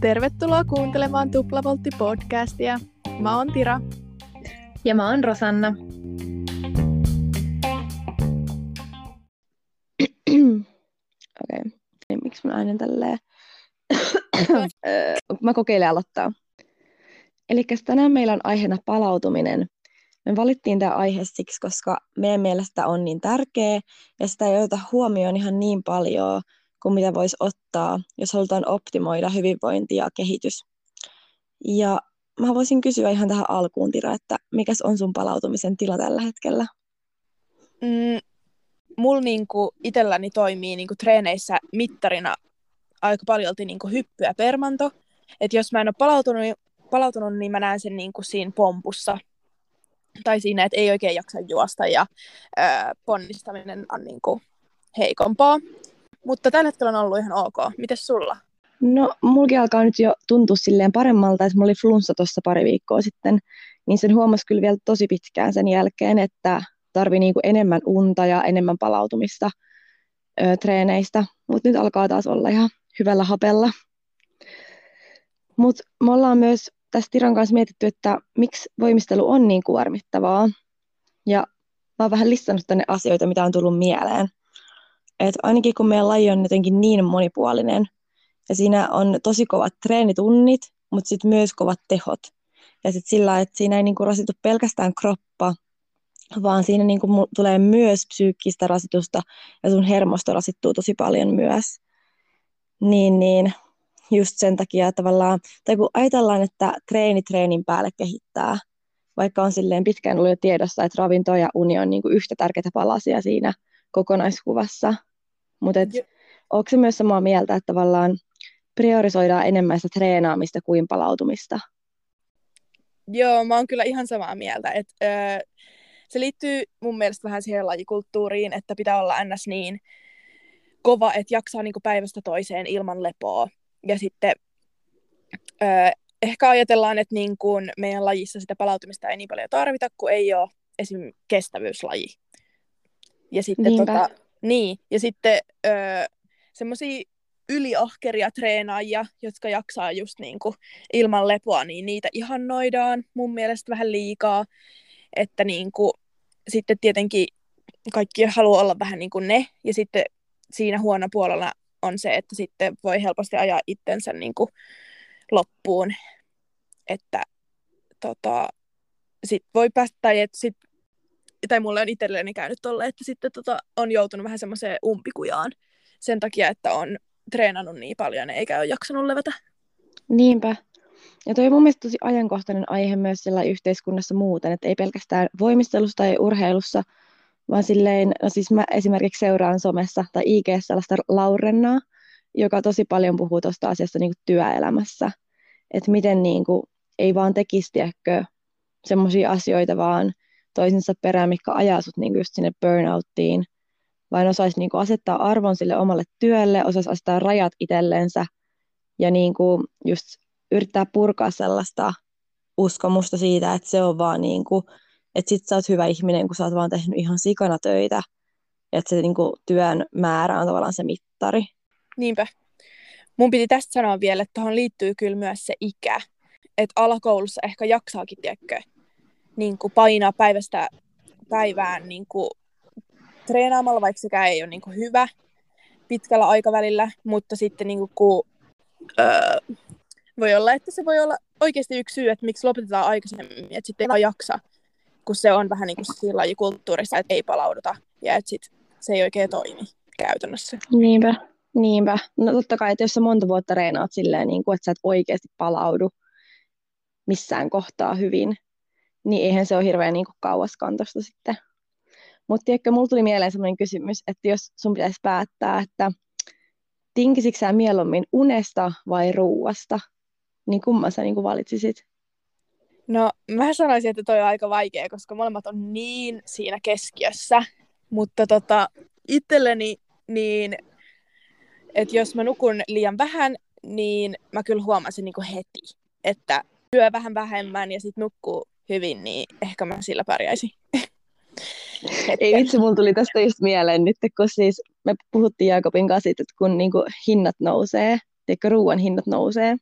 Tervetuloa kuuntelemaan Tuplavoltti-podcastia. Mä oon Tira. Ja mä oon Rosanna. Okei. Okay. Niin, miksi mä äänen tälleen? mä kokeilen aloittaa. Eli tänään meillä on aiheena palautuminen. Me valittiin tämä aihe siksi, koska meidän mielestä on niin tärkeä ja sitä ei ota huomioon ihan niin paljon kuin mitä voisi ottaa, jos halutaan optimoida hyvinvointi ja kehitys. Ja mä voisin kysyä ihan tähän alkuun, Tira, että mikäs on sun palautumisen tila tällä hetkellä? Mm, mulla niinku itselläni toimii niinku treeneissä mittarina aika paljon niinku hyppyä permanto. Että jos mä en ole palautunut, palautunut, niin mä näen sen niinku siinä pompussa. Tai siinä, että ei oikein jaksa juosta ja ö, ponnistaminen on niinku heikompaa. Mutta tällä hetkellä on ollut ihan ok. Mites sulla? No, mulki alkaa nyt jo tuntua silleen paremmalta, että mulla oli flunssa tuossa pari viikkoa sitten, niin sen huomasi kyllä vielä tosi pitkään sen jälkeen, että tarvii niinku enemmän unta ja enemmän palautumista ö, treeneistä, mutta nyt alkaa taas olla ihan hyvällä hapella. Mutta me ollaan myös tässä Tiran kanssa mietitty, että miksi voimistelu on niin kuormittavaa. Ja mä oon vähän listannut tänne asioita, mitä on tullut mieleen. Et ainakin kun meidän laji on jotenkin niin monipuolinen, ja siinä on tosi kovat treenitunnit, mutta sitten myös kovat tehot. Ja sitten sillä, että siinä ei niinku rasitu pelkästään kroppa, vaan siinä niinku tulee myös psyykkistä rasitusta ja sun hermosto rasittuu tosi paljon myös. Niin, niin just sen takia tavallaan, tai kun ajatellaan, että treeni treenin päälle kehittää, vaikka on silleen pitkään ollut jo tiedossa, että ravinto ja uni on niinku yhtä tärkeitä palasia siinä kokonaiskuvassa. Mutta onko se myös samaa mieltä, että tavallaan priorisoidaan enemmän sitä treenaamista kuin palautumista? Joo, mä oon kyllä ihan samaa mieltä. Et, öö, se liittyy mun mielestä vähän siihen lajikulttuuriin, että pitää olla ns. niin kova, että jaksaa niinku päivästä toiseen ilman lepoa. Ja sitten öö, ehkä ajatellaan, että niin kun meidän lajissa sitä palautumista ei niin paljon tarvita, kun ei ole esim. kestävyyslaji. Ja sitten, tota, niin, ja sitten semmoisia yliahkeria treenaajia, jotka jaksaa just niin kuin ilman lepoa, niin niitä ihannoidaan mun mielestä vähän liikaa. Että niin kuin, sitten tietenkin kaikki haluaa olla vähän niin kuin ne, ja sitten siinä huono puolella on se, että sitten voi helposti ajaa itsensä niin kuin loppuun, että tota, sit voi päästä, tai että sit, tai mulle on itselleni käynyt tolle, että sitten tota, on joutunut vähän semmoiseen umpikujaan sen takia, että on treenannut niin paljon eikä ole jaksanut levätä. Niinpä. Ja toi on mun mielestä tosi ajankohtainen aihe myös sillä yhteiskunnassa muuten, että ei pelkästään voimistelussa tai urheilussa, vaan silleen, no siis mä esimerkiksi seuraan somessa tai IG sellaista Laurennaa, joka tosi paljon puhuu tuosta asiasta niin kuin työelämässä, että miten niin kuin, ei vaan tekisi, tiedäkö, semmoisia asioita, vaan toisensa perään, mikä ajaa sut niin just sinne burnouttiin, vaan osaisi niin kuin asettaa arvon sille omalle työlle, osaisi asettaa rajat itsellensä ja niin kuin just yrittää purkaa sellaista uskomusta siitä, että se on vaan niin kuin, että sit sä oot hyvä ihminen, kun sä oot vaan tehnyt ihan sikana töitä, että se niin kuin, työn määrä on tavallaan se mittari. Niinpä. Mun piti tästä sanoa vielä, että tuohon liittyy kyllä myös se ikä. Että alakoulussa ehkä jaksaakin, tiedätkö, niin kuin painaa päivästä päivään niin kuin treenaamalla, vaikka sekään ei ole niin kuin hyvä pitkällä aikavälillä, mutta sitten niin kuin, kun, öö, voi olla, että se voi olla oikeasti yksi syy, että miksi lopetetaan aikaisemmin, että sitten ei jaksa, kun se on vähän niin kuin siinä lajikulttuurissa, että ei palauduta ja että sit se ei oikein toimi käytännössä. Niinpä, niinpä. No totta kai, että jos sä monta vuotta reenaat silleen, niin kuin, että sä et oikeasti palaudu missään kohtaa hyvin, niin eihän se ole hirveän niin kuin kauaskantoista sitten. Mutta tiedätkö, mulla tuli mieleen sellainen kysymys, että jos sun pitäisi päättää, että tinkisikö sä mieluummin unesta vai ruuasta, niin kumman sä niin valitsisit? No, mä sanoisin, että toi on aika vaikea, koska molemmat on niin siinä keskiössä. Mutta tota, itselleni, niin, että jos mä nukun liian vähän, niin mä kyllä huomasin niin heti, että syö vähän vähemmän ja sitten nukkuu hyvin, niin ehkä mä sillä pärjäisin. Ei vitsi, mulla tuli tästä just mieleen nyt, kun siis me puhuttiin Jaakobin kanssa, että kun niinku hinnat nousee, teikö ruoan hinnat nousee,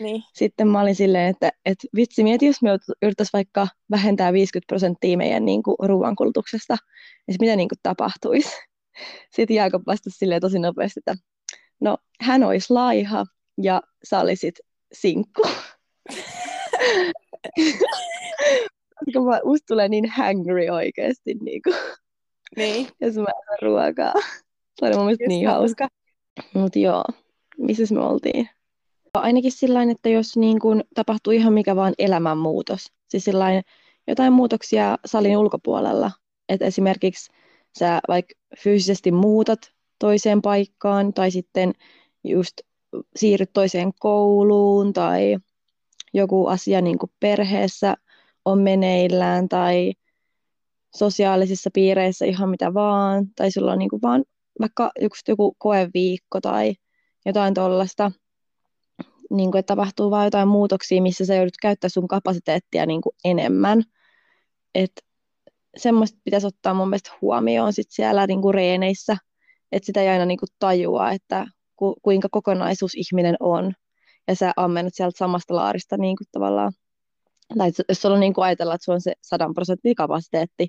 Niin. sitten mä olin silleen, että, että vitsi, mieti, jos me yrtäisiin vaikka vähentää 50 prosenttia meidän niin kuin, ruoankulutuksesta, ja mitä niin kuin, tapahtuisi. Sitten Jaakob vastasi silleen tosi nopeasti, että no, hän olisi laiha ja sä olisit sinkku. Koska mä, musta tulee niin hangry oikeasti, niin kuin, Niin. jos mä en ruokaa. Se oli mun mielestä Just niin hauska. Mutta joo, missä me oltiin? Ainakin sillä että jos niin kun tapahtuu ihan mikä vaan elämänmuutos, siis sillain jotain muutoksia salin ulkopuolella, että esimerkiksi sä vaikka fyysisesti muutat toiseen paikkaan tai sitten just siirryt toiseen kouluun tai joku asia niin kuin perheessä on meneillään tai sosiaalisissa piireissä ihan mitä vaan, tai sulla on niin kuin vaan vaikka just joku koeviikko tai jotain tuollaista, niin kuin, että tapahtuu vaan jotain muutoksia, missä sä joudut käyttää sun kapasiteettia niin kuin enemmän. Et semmoista pitäisi ottaa mun mielestä huomioon sit siellä niin kuin reeneissä, että sitä ei aina niin kuin tajua, että ku, kuinka kokonaisuus ihminen on, ja sä ammennut sieltä samasta laarista niin kuin tavallaan, tai jos sulla on niin kuin ajatella, että sulla on se 100 prosentin kapasiteetti,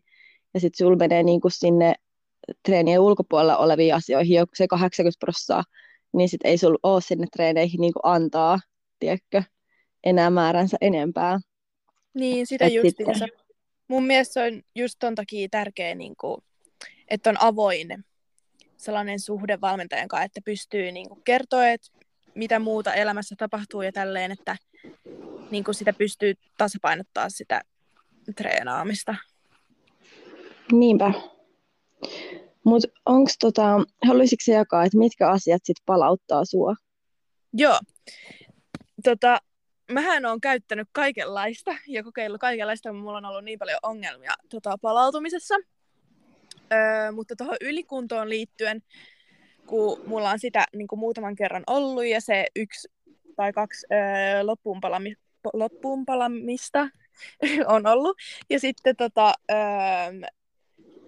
ja sitten sulla menee niin kuin sinne treenien ulkopuolella oleviin asioihin joku se 80 prosenttia, niin sitten ei sulla ole sinne treeneihin niin kuin antaa, tiedätkö, enää määränsä enempää. Niin, sitä Et justiinsa. Mun mielestä se on just ton takia tärkeä, niin kuin, että on avoin sellainen suhde valmentajan kanssa, että pystyy niin kuin, kertoa, että mitä muuta elämässä tapahtuu ja tälleen, että niin kuin, sitä pystyy tasapainottaa sitä treenaamista. Niinpä. Mutta onko tota, haluaisitko jakaa, että mitkä asiat sit palauttaa sua? Joo. Tota, mähän on käyttänyt kaikenlaista ja kokeillut kaikenlaista, mutta mulla on ollut niin paljon ongelmia tota, palautumisessa. Öö, mutta tuohon ylikuntoon liittyen, kun mulla on sitä niin kuin muutaman kerran ollut ja se yksi tai kaksi öö, loppuun, palami, on ollut. Ja sitten tota, öö,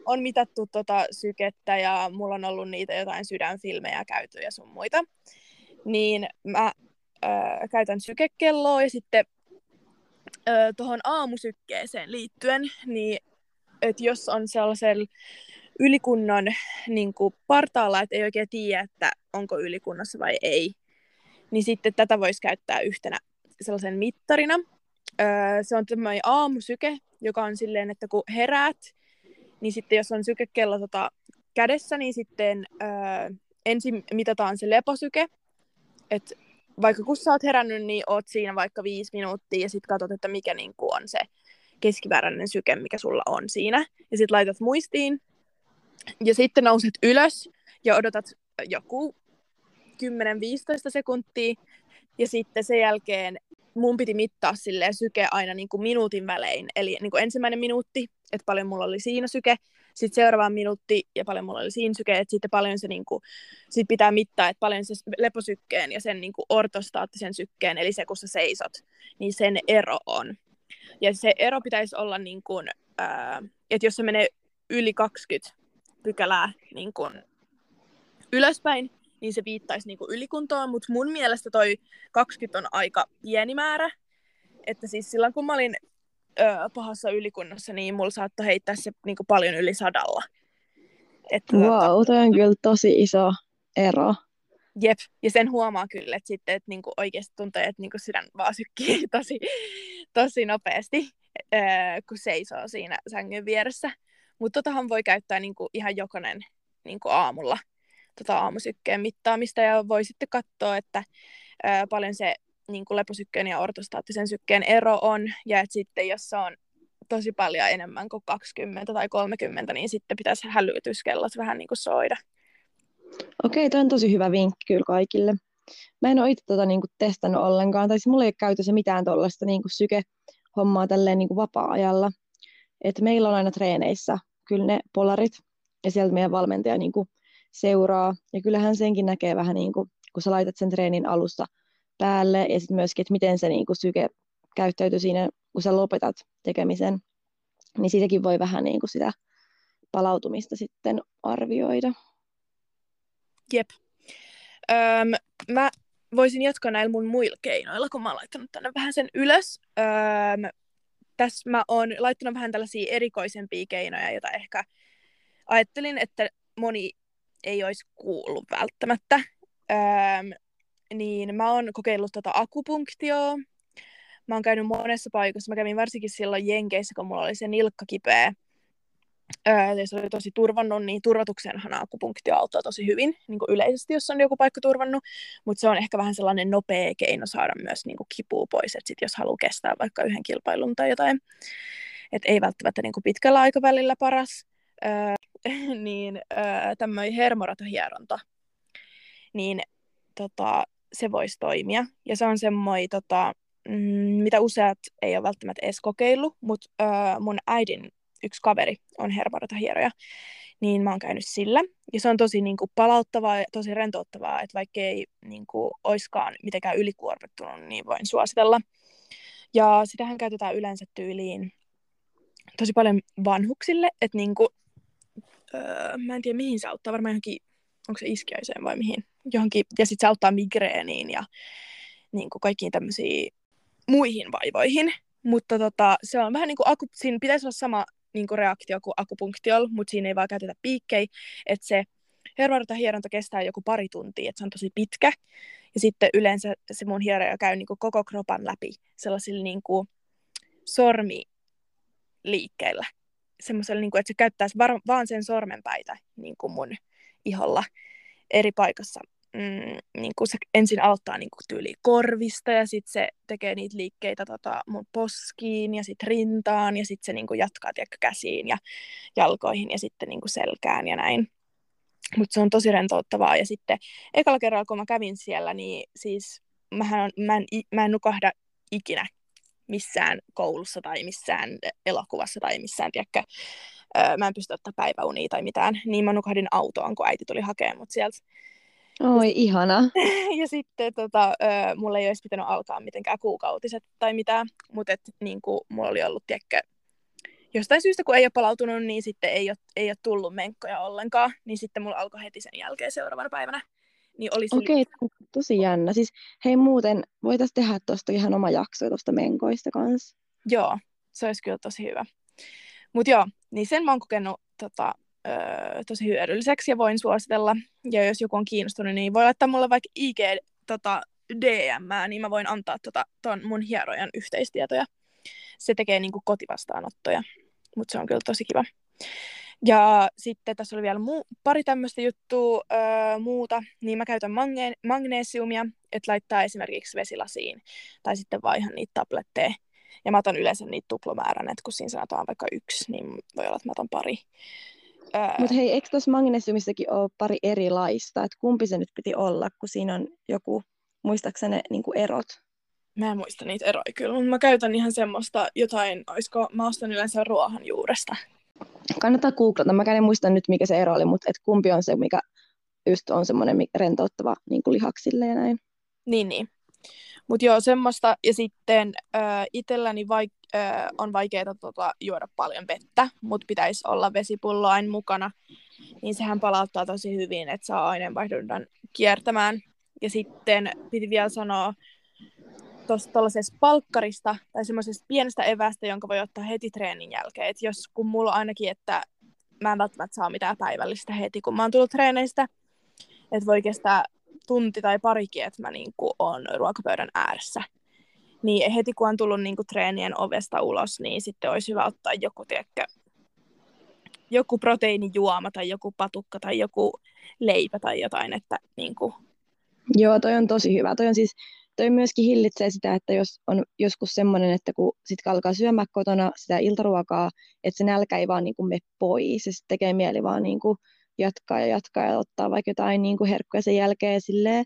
on mitattu tota sykettä ja mulla on ollut niitä jotain sydänfilmejä käyty ja sun muita. Niin mä öö, käytän sykekelloa ja sitten tuohon aamusykkeeseen liittyen, niin että jos on sellaisella ylikunnon niin kuin partaalla, että ei oikein tiedä, että onko ylikunnossa vai ei, niin sitten tätä voisi käyttää yhtenä sellaisen mittarina. Öö, se on tämmöinen aamusyke, joka on silleen, että kun heräät, niin sitten jos on sykekello tota, kädessä, niin sitten öö, ensin mitataan se leposyke, että vaikka kun sä oot herännyt, niin oot siinä vaikka viisi minuuttia ja sitten katsot, että mikä niin on se keskimääräinen syke, mikä sulla on siinä. Ja sitten laitat muistiin. Ja sitten nouset ylös ja odotat joku 10-15 sekuntia. Ja sitten sen jälkeen mun piti mittaa silleen syke aina niin kuin minuutin välein. Eli niin kuin ensimmäinen minuutti, että paljon mulla oli siinä syke, sitten seuraava minuutti ja paljon mulla oli siinä syke, että sitten paljon se niin kuin, sit pitää mittaa, että paljon se leposykkeen ja sen niin kuin ortostaattisen sykkeen, eli se kun sä seisot, niin sen ero on. Ja se ero pitäisi olla niin kuin, ää, että jos se menee yli 20 pykälää niin kuin ylöspäin, niin se viittaisi niin kuin ylikuntoon, mutta mun mielestä toi 20 on aika pieni määrä. Että siis silloin kun mä olin ö, pahassa ylikunnassa, niin mulla saattoi heittää se niin kuin paljon yli sadalla. Että, Wow, toi on kyllä tosi iso ero. Jep, ja sen huomaa kyllä, että sitten että niinku oikeasti tuntee, että niinku sydän vaan sykkii tosi, tosi nopeasti, öö, kun seisoo siinä sängyn vieressä. Mutta totahan voi käyttää niinku ihan jokainen niinku aamulla tota aamusykkeen mittaamista ja voi sitten katsoa, että öö, paljon se niinku leposykkeen ja ortostaattisen sykkeen ero on ja että sitten jos se on tosi paljon enemmän kuin 20 tai 30, niin sitten pitäisi hälytyskellot vähän niin kuin soida. Okei, toi on tosi hyvä vinkki kyllä kaikille. Mä en ole itse tota niinku testannut ollenkaan, tai siis mulla ei ole käytössä mitään tuollaista niinku syke-hommaa tälleen niinku vapaa-ajalla. Et meillä on aina treeneissä kyllä ne polarit, ja sieltä meidän valmentaja niinku seuraa. Ja kyllähän senkin näkee vähän, niinku, kun sä laitat sen treenin alussa päälle, ja sitten myöskin, että miten se niinku syke käyttäytyy siinä, kun sä lopetat tekemisen. Niin siitäkin voi vähän niinku sitä palautumista sitten arvioida. Jep. Öm, mä voisin jatkaa näillä mun muilla keinoilla, kun mä oon laittanut tänne vähän sen ylös. Öm, tässä mä oon laittanut vähän tällaisia erikoisempia keinoja, joita ehkä ajattelin, että moni ei olisi kuullut välttämättä. Öm, niin mä oon kokeillut tota akupunktioa. Mä oon käynyt monessa paikassa. Mä kävin varsinkin silloin Jenkeissä, kun mulla oli se nilkka kipeä. Öö, se oli tosi turvannut, niin turvatuksenhan akupunktio auttaa tosi hyvin niin kuin yleisesti, jos on joku paikka turvannut, mutta se on ehkä vähän sellainen nopea keino saada myös niin kuin kipua pois, että sit jos haluaa kestää vaikka yhden kilpailun tai jotain, että ei välttämättä niin kuin pitkällä aikavälillä paras, öö, niin öö, tämmöinen hermoratahieronta, niin tota, se voisi toimia. Ja se on semmoinen, tota, mm, mitä useat ei ole välttämättä edes kokeillut, mutta öö, mun äidin yksi kaveri on hermoratahieroja, niin mä oon käynyt sillä. Ja se on tosi niin kuin, palauttavaa ja tosi rentouttavaa, että vaikka ei niin kuin, oiskaan mitenkään ylikuormittunut, niin voin suositella. Ja sitähän käytetään yleensä tyyliin tosi paljon vanhuksille, että niin kuin, öö, mä en tiedä mihin se auttaa, varmaan johonkin, onko se iskiäiseen vai mihin, johonkin, ja sitten se auttaa migreeniin ja niin kuin kaikkiin tämmöisiin muihin vaivoihin. Mutta tota, se on vähän niin kuin, aku, siinä pitäisi olla sama niin kuin reaktio kuin akupunktiolla, mutta siinä ei vaan käytetä piikkejä, että se hieronta kestää joku pari tuntia, että se on tosi pitkä. Ja sitten yleensä se mun hieroja käy niin kuin koko kropan läpi sellaisilla niin kuin sormiliikkeillä. Semmoisella, niin että se käyttäisi var- vaan sen sormenpäitä niin kuin mun iholla eri paikassa mm, niin kuin se ensin aloittaa niin kuin tyyli korvista ja sitten se tekee niitä liikkeitä tota, mun poskiin ja sitten rintaan ja sitten se niin kuin jatkaa tiedätkö, käsiin ja jalkoihin ja sitten niin kuin selkään ja näin. Mutta se on tosi rentouttavaa ja sitten ekalla kerralla kun mä kävin siellä, niin siis mähän on, mä, en, mä en nukahda ikinä missään koulussa tai missään elokuvassa tai missään, tiedätkö, mä en pysty ottaa päiväunia tai mitään, niin mä nukahdin autoon, kun äiti tuli hakemaan mut sieltä Oi, ihana. ja sitten tota, ö, mulla ei olisi pitänyt alkaa mitenkään kuukautiset tai mitään, mutta et, niin kuin, mulla oli ollut, tiedätkö, jostain syystä, kun ei ole palautunut, niin sitten ei ole, ei ole tullut menkkoja ollenkaan, niin sitten mulla alkoi heti sen jälkeen seuraavana päivänä. Niin oli Okei, okay, tosi jännä. Siis hei muuten, voitaisiin tehdä tuosta ihan oma jakso tuosta menkoista kanssa. Joo, se olisi kyllä tosi hyvä. Mutta joo, niin sen mä oon kokenut tota, öö, tosi hyödylliseksi ja voin suositella. Ja jos joku on kiinnostunut, niin voi laittaa mulle vaikka IG tota, DM, niin mä voin antaa tota, ton mun hierojan yhteistietoja. Se tekee niinku kotivastaanottoja, mutta se on kyllä tosi kiva. Ja sitten tässä oli vielä muu, pari tämmöistä juttua öö, muuta, niin mä käytän mange- magneesiumia, että laittaa esimerkiksi vesilasiin, tai sitten vaihan niitä tabletteja. Ja mä otan yleensä niitä tuplomäärän, että kun siinä sanotaan vaikka yksi, niin voi olla, että mä otan pari. Mutta hei, eikö tuossa magnesiumissakin ole pari erilaista, että kumpi se nyt piti olla, kun siinä on joku, muistaakseni niin erot? Mä en muista niitä eroja kyllä, mutta mä käytän ihan semmoista jotain, olisiko, mä ostan yleensä ruohonjuuresta. Kannattaa googlata, mä en muista nyt mikä se ero oli, mutta et kumpi on se, mikä just on semmoinen rentouttava niin kuin lihaksille ja näin. Niin, niin. Mutta joo, semmoista. Ja sitten äh, itselläni vaik- äh, on vaikeaa tota, juoda paljon vettä, mutta pitäisi olla vesipullo aina mukana. Niin sehän palauttaa tosi hyvin, että saa aineenvaihdunnan kiertämään. Ja sitten piti vielä sanoa tuollaisesta palkkarista tai semmoisesta pienestä evästä, jonka voi ottaa heti treenin jälkeen. Et jos kun mulla ainakin, että mä en välttämättä saa mitään päivällistä heti, kun mä oon tullut treeneistä, että voi kestää tunti tai parikin, että mä niin kuin on ruokapöydän ääressä. Niin heti kun on tullut niin kuin treenien ovesta ulos, niin sitten olisi hyvä ottaa joku, tiedäkö, joku proteiinijuoma tai joku patukka tai joku leipä tai jotain, että niin. Joo, toi on tosi hyvä. Toi on siis, toi myöskin hillitsee sitä, että jos on joskus semmoinen, että kun sit alkaa syömään kotona sitä iltaruokaa, että se nälkä ei vaan niin kuin me pois, se sitten tekee mieli vaan niin kuin jatkaa ja jatkaa ja ottaa vaikka jotain niin kuin herkkuja sen jälkeen silleen,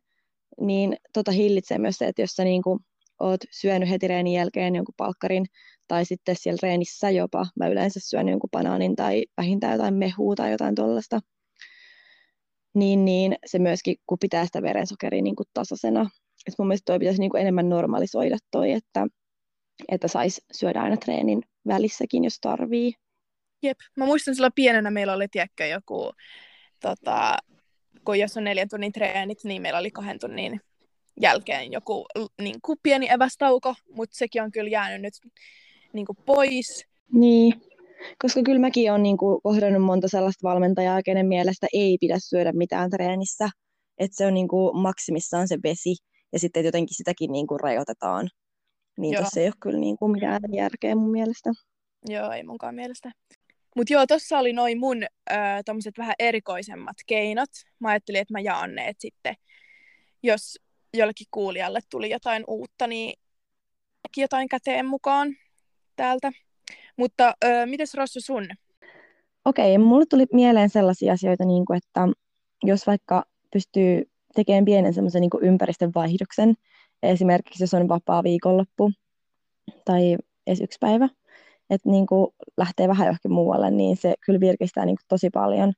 niin tota hillitsee myös se, että jos sä niin kuin oot syönyt heti reenin jälkeen jonkun palkkarin tai sitten siellä reenissä jopa, mä yleensä syön jonkun banaanin tai vähintään jotain mehua tai jotain tuollaista, niin, niin se myöskin, kun pitää sitä verensokeria niin kuin tasaisena, että mun mielestä toi pitäisi niin kuin enemmän normalisoida toi, että, että saisi syödä aina treenin välissäkin, jos tarvii. Jep, mä muistan silloin pienenä meillä oli, tiedätkö, joku, tota, kun jos on neljän tunnin treenit, niin meillä oli kahden tunnin jälkeen joku niin kuin pieni evästauko, mutta sekin on kyllä jäänyt nyt niin kuin pois. Niin, koska kyllä mäkin olen niin kuin kohdannut monta sellaista valmentajaa, kenen mielestä ei pidä syödä mitään treenissä. Että se on niin kuin maksimissaan se vesi ja sitten jotenkin sitäkin niin kuin rajoitetaan. Niin tuossa ei ole kyllä niin kuin mitään järkeä mun mielestä. Joo, ei munkaan mielestä. Mutta joo, tossa oli noin mun äh, tommoset vähän erikoisemmat keinot. Mä ajattelin, että mä jaan ne, että sitten jos jollekin kuulijalle tuli jotain uutta, niin jotain käteen mukaan täältä. Mutta äh, mites Rossu sun? Okei, okay, mulle tuli mieleen sellaisia asioita, niin kuin, että jos vaikka pystyy tekemään pienen semmoisen niin ympäristön vaihdoksen, esimerkiksi jos on vapaa viikonloppu tai edes yksi päivä, että niin kuin lähtee vähän johonkin muualle, niin se kyllä virkistää niin kuin tosi paljon.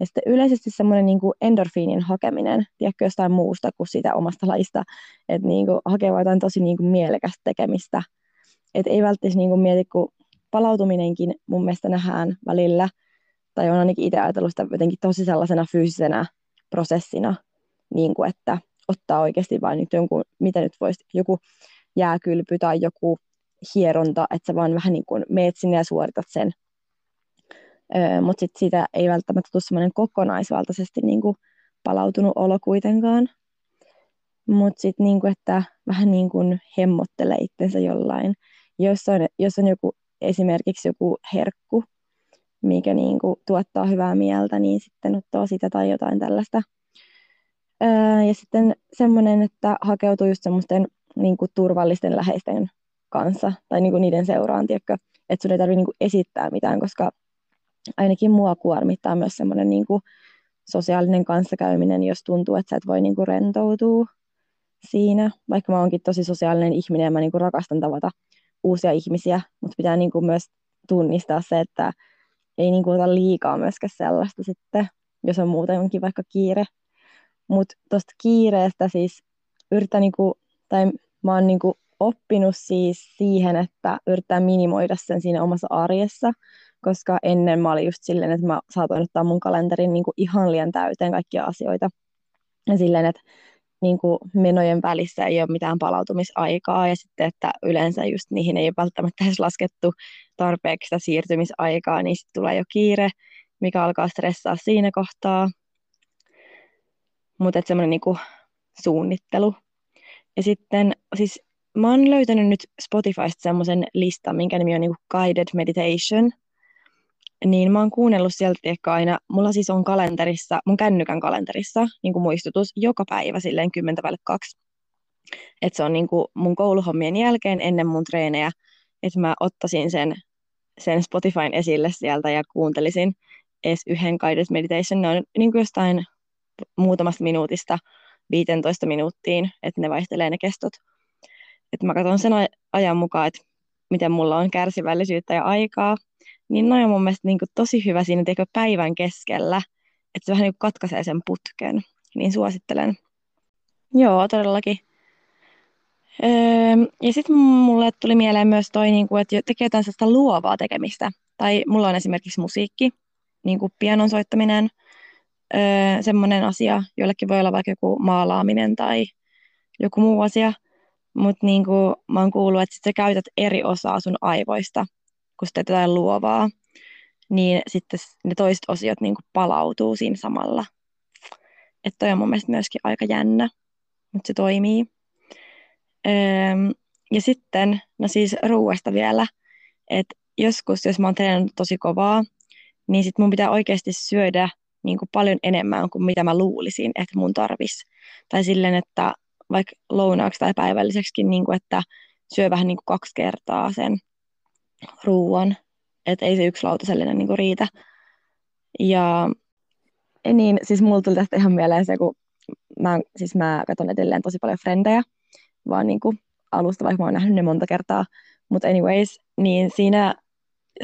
Ja sitten yleisesti semmoinen niin endorfiinin hakeminen, tiedätkö jostain muusta kuin siitä omasta lajista, että niin kuin hakee jotain tosi niin kuin mielekästä tekemistä. Että ei välttämättä niin kuin mieti, kun palautuminenkin mun mielestä nähdään välillä, tai on ainakin itse ajatellut sitä jotenkin tosi sellaisena fyysisenä prosessina, niin kuin että ottaa oikeasti vain nyt jonkun, mitä nyt voisi, joku jääkylpy tai joku hieronta, että sä vaan vähän niin kuin meet sinne ja suoritat sen. Öö, Mutta sitten siitä ei välttämättä tule semmoinen kokonaisvaltaisesti niin kuin palautunut olo kuitenkaan. Mutta sitten niin kuin, että vähän niin kuin hemmottelee itsensä jollain. Jos on, jos on joku, esimerkiksi joku herkku, mikä niin kuin tuottaa hyvää mieltä, niin sitten ottaa sitä tai jotain tällaista. Ja sitten semmoinen, että hakeutuu just semmoisten niin kuin turvallisten läheisten kanssa tai niin kuin niiden seuraan, tiedätkö? että sun ei tarvitse niin kuin esittää mitään, koska ainakin mua kuormittaa myös semmoinen niin kuin sosiaalinen kanssakäyminen, jos tuntuu, että sä et voi niin kuin rentoutua siinä, vaikka mä oonkin tosi sosiaalinen ihminen ja mä niin kuin rakastan tavata uusia ihmisiä, mutta pitää niin kuin myös tunnistaa se, että ei niin kuin ota liikaa myöskään sellaista sitten, jos on muutenkin vaikka kiire. Mutta tuosta kiireestä siis yritän, niin kuin, tai mä oon niin kuin oppinut siis siihen, että yrittää minimoida sen siinä omassa arjessa, koska ennen mä olin just silleen, että mä saatoin ottaa mun kalenterin niin kuin ihan liian täyteen kaikkia asioita. Ja silleen, että niin kuin menojen välissä ei ole mitään palautumisaikaa ja sitten, että yleensä just niihin ei ole välttämättä edes laskettu tarpeeksi sitä siirtymisaikaa, niin sitten tulee jo kiire, mikä alkaa stressaa siinä kohtaa. Mutta semmoinen niin suunnittelu. Ja sitten siis mä oon löytänyt nyt Spotifysta semmoisen listan, minkä nimi on niin Guided Meditation. Niin mä oon kuunnellut sieltä ehkä aina, mulla siis on kalenterissa, mun kännykän kalenterissa niin kuin muistutus joka päivä silleen 10 kaksi. Että se on niin kuin mun kouluhommien jälkeen ennen mun treenejä, että mä ottaisin sen, sen Spotifyn esille sieltä ja kuuntelisin edes yhden Guided Meditation. Ne on niin kuin jostain muutamasta minuutista 15 minuuttiin, että ne vaihtelee ne kestot että mä katson sen ajan mukaan, että miten mulla on kärsivällisyyttä ja aikaa, niin noin on mun mielestä niin tosi hyvä siinä teikö päivän keskellä, että se vähän niin katkaisee sen putken, niin suosittelen. Joo, todellakin. Öö, ja sitten mulle tuli mieleen myös toi, niin kuin, että tekee jotain sellaista luovaa tekemistä. Tai mulla on esimerkiksi musiikki, niin kuin pianon soittaminen, semmoinen asia, joillekin voi olla vaikka joku maalaaminen tai joku muu asia. Mutta niin mä oon kuullut, että sit sä käytät eri osaa sun aivoista, kun sä teet jotain luovaa, niin sitten ne toiset osiot niin palautuu siinä samalla. Että toi on mun mielestä myöskin aika jännä, mutta se toimii. Öö, ja sitten, no siis ruuasta vielä, että joskus, jos mä oon treenannut tosi kovaa, niin sit mun pitää oikeasti syödä niin kuin paljon enemmän kuin mitä mä luulisin, että mun tarvis. Tai silleen, että vaikka lounaaksi tai päivälliseksi, niin kuin, että syö vähän niin kuin kaksi kertaa sen ruuan, että ei se yksi lautasellinen niin kuin riitä. Ja niin, siis mulla tuli tästä ihan mieleen se, kun mä, siis mä katson edelleen tosi paljon frendejä, vaan niin kuin alusta, vaikka mä oon nähnyt ne monta kertaa. Mutta anyways, niin siinä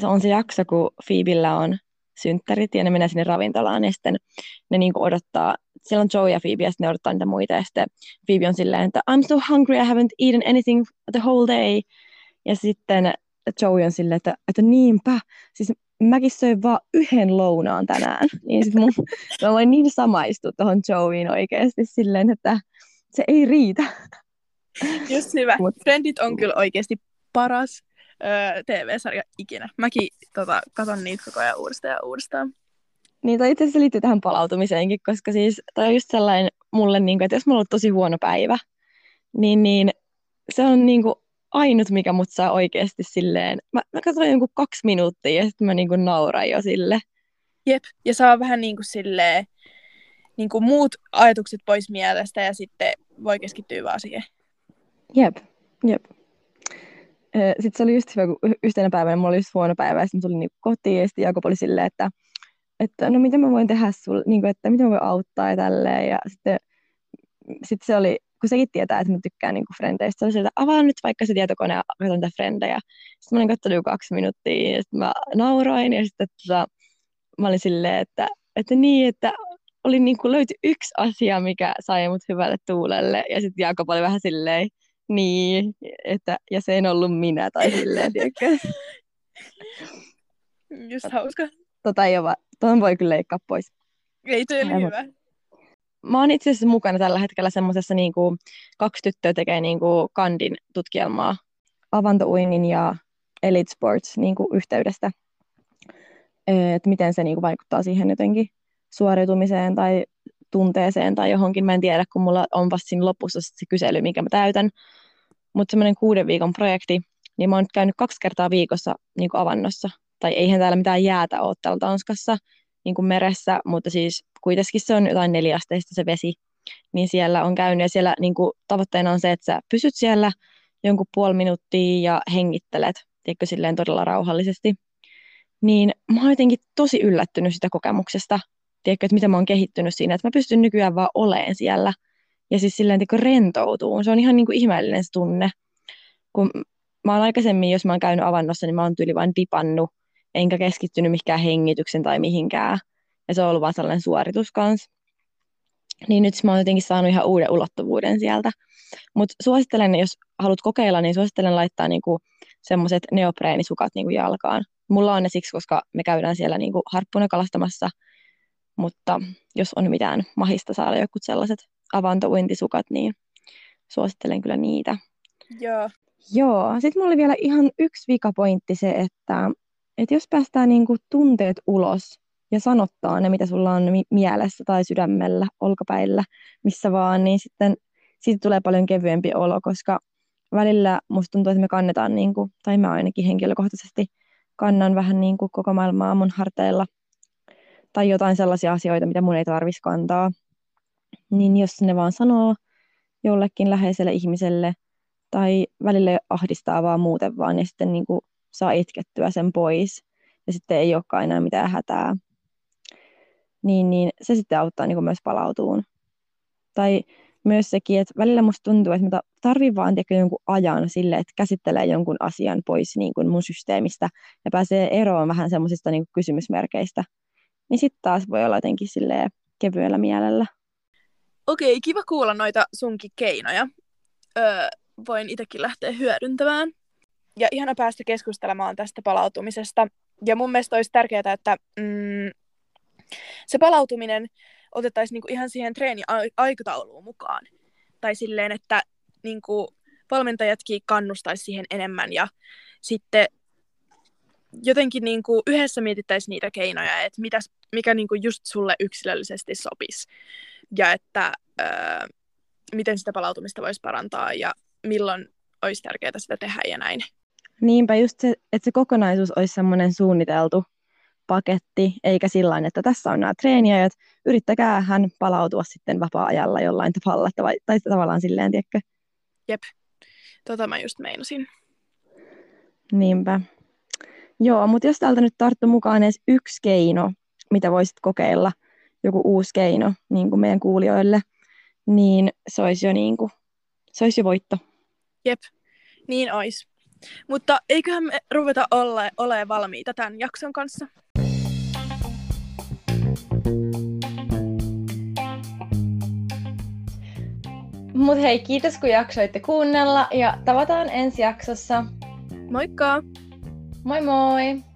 se on se jakso, kun Phoebellä on synttärit ja ne menee sinne ravintolaan ja sitten ne niin kuin odottaa siellä on Joe ja Phoebe ja sitten ne odottaa niitä muita ja sitten Phoebe on silleen, että I'm so hungry, I haven't eaten anything the whole day. Ja sitten Joey on silleen, että, että niinpä, siis mäkin söin vaan yhden lounaan tänään. Niin sit mun, mä voin niin samaistua tuohon Joeyin oikeasti silleen, että se ei riitä. Just hyvä. Mut. Friendit on kyllä oikeasti paras öö, TV-sarja ikinä. Mäkin tota, katon niitä koko ajan uudestaan ja uudestaan. Niin, tai itse asiassa liittyy tähän palautumiseenkin, koska siis toi on just sellainen mulle, niin kuin, että jos mulla on tosi huono päivä, niin, niin se on niin kuin ainut, mikä mut saa oikeasti silleen, mä, mä katsoin jonkun kaksi minuuttia ja sitten mä niin kuin nauran jo sille. Jep, ja saa vähän niin kuin silleen, niin kuin muut ajatukset pois mielestä ja sitten voi keskittyä vaan siihen. Jep, jep. Sitten se oli just hyvä, kun yhtenä päivänä mulla oli just huono päivä ja sitten tuli niin kotiin ja sitten Jakob oli silleen, että, että no mitä mä voin tehdä sulle, niin kuin, että miten mä voin auttaa ja tälleen. Ja sitten sit se oli, kun sekin tietää, että mä tykkään niin frendeistä, se oli että avaa nyt vaikka se tietokone ja katson niitä frendejä. Sitten mä olin katsonut kaksi minuuttia ja sitten mä nauroin ja sitten tota, mä olin silleen, että, että niin, että oli niin kuin löyty yksi asia, mikä sai mut hyvälle tuulelle. Ja sitten Jaakob oli vähän silleen, niin, että, ja se en ollut minä tai silleen? Just hauska. Tota ei ole, tuon voi kyllä leikkaa pois. Ei, toi oli hyvä. Mä oon itse asiassa mukana tällä hetkellä semmoisessa niin kuin, kaksi tyttöä tekee niin kuin, kandin tutkielmaa avantouinnin ja Elite Sports niin kuin, yhteydestä. Että miten se niin kuin, vaikuttaa siihen jotenkin suoriutumiseen tai tunteeseen tai johonkin, mä en tiedä, kun mulla on vasta siinä lopussa se kysely, minkä mä täytän. Mutta semmoinen kuuden viikon projekti, niin mä oon nyt käynyt kaksi kertaa viikossa niin kuin avannossa. Tai eihän täällä mitään jäätä ole täällä Tanskassa niin kuin meressä, mutta siis kuitenkin se on jotain neljästeistä se vesi. Niin siellä on käynyt ja siellä niin kuin, tavoitteena on se, että sä pysyt siellä jonkun puoli minuuttia ja hengittelet, tiedätkö, silleen todella rauhallisesti. Niin mä oon jotenkin tosi yllättynyt sitä kokemuksesta, tiedätkö, että miten mä oon kehittynyt siinä, että mä pystyn nykyään vaan oleen siellä ja siis silleen tiedätkö, rentoutuu. Se on ihan niin kuin ihmeellinen se tunne. Kun mä oon aikaisemmin, jos mä oon käynyt avannossa, niin mä oon tyyli vain dipannut, enkä keskittynyt mihinkään hengityksen tai mihinkään. Ja se on ollut vaan sellainen suoritus kanssa. Niin nyt mä oon jotenkin saanut ihan uuden ulottuvuuden sieltä. Mutta suosittelen, jos haluat kokeilla, niin suosittelen laittaa niinku semmoiset neopreenisukat niinku jalkaan. Mulla on ne siksi, koska me käydään siellä niinku harppuna kalastamassa – mutta jos on mitään mahista saada joku sellaiset avantouintisukat, niin suosittelen kyllä niitä. Joo. Joo. Sitten mulla oli vielä ihan yksi vikapointti se, että, että jos päästään niinku tunteet ulos ja sanottaa ne, mitä sulla on mielessä tai sydämellä, olkapäillä, missä vaan, niin sitten siitä tulee paljon kevyempi olo, koska välillä musta tuntuu, että me kannetaan, niin kuin, tai mä ainakin henkilökohtaisesti kannan vähän niin kuin koko maailmaa mun harteilla – tai jotain sellaisia asioita, mitä mun ei tarvitsisi kantaa, niin jos ne vaan sanoo jollekin läheiselle ihmiselle tai välillä ahdistaa vaan muuten vaan ja sitten niin kuin saa itkettyä sen pois ja sitten ei olekaan enää mitään hätää, niin, niin se sitten auttaa niin kuin myös palautuun. Tai myös sekin, että välillä musta tuntuu, että mä tarvin vaan tehdä jonkun ajan sille, että käsittelee jonkun asian pois niin kuin mun systeemistä ja pääsee eroon vähän semmoisista niin kysymysmerkeistä, niin sitten taas voi olla jotenkin silleen kevyellä mielellä. Okei, kiva kuulla noita sunkin keinoja. Öö, voin itsekin lähteä hyödyntämään. Ja ihana päästä keskustelemaan tästä palautumisesta. Ja mun mielestä olisi tärkeää, että mm, se palautuminen otettaisiin niinku ihan siihen treeni-aikatauluun mukaan. Tai silleen, että niinku, valmentajatkin kannustaisi siihen enemmän ja sitten jotenkin niin kuin yhdessä mietittäisiin niitä keinoja, että mitäs, mikä niin kuin just sulle yksilöllisesti sopisi. Ja että öö, miten sitä palautumista voisi parantaa ja milloin olisi tärkeää sitä tehdä ja näin. Niinpä just se, että se kokonaisuus olisi semmoinen suunniteltu paketti, eikä sillä että tässä on nämä treeniajat, yrittäkää hän palautua sitten vapaa-ajalla jollain tavalla, tai, tai tavallaan silleen, tiedätkö? Jep, tota mä just meinasin. Niinpä. Joo, mutta jos täältä nyt tarttu mukaan edes yksi keino, mitä voisit kokeilla, joku uusi keino niin kuin meidän kuulijoille, niin se olisi jo, niin kuin, se olisi jo voitto. Jep, niin olisi. Mutta eiköhän me ruveta olla, ole valmiita tämän jakson kanssa. Mut hei, kiitos kun jaksoitte kuunnella ja tavataan ensi jaksossa. Moikka! Moi moi!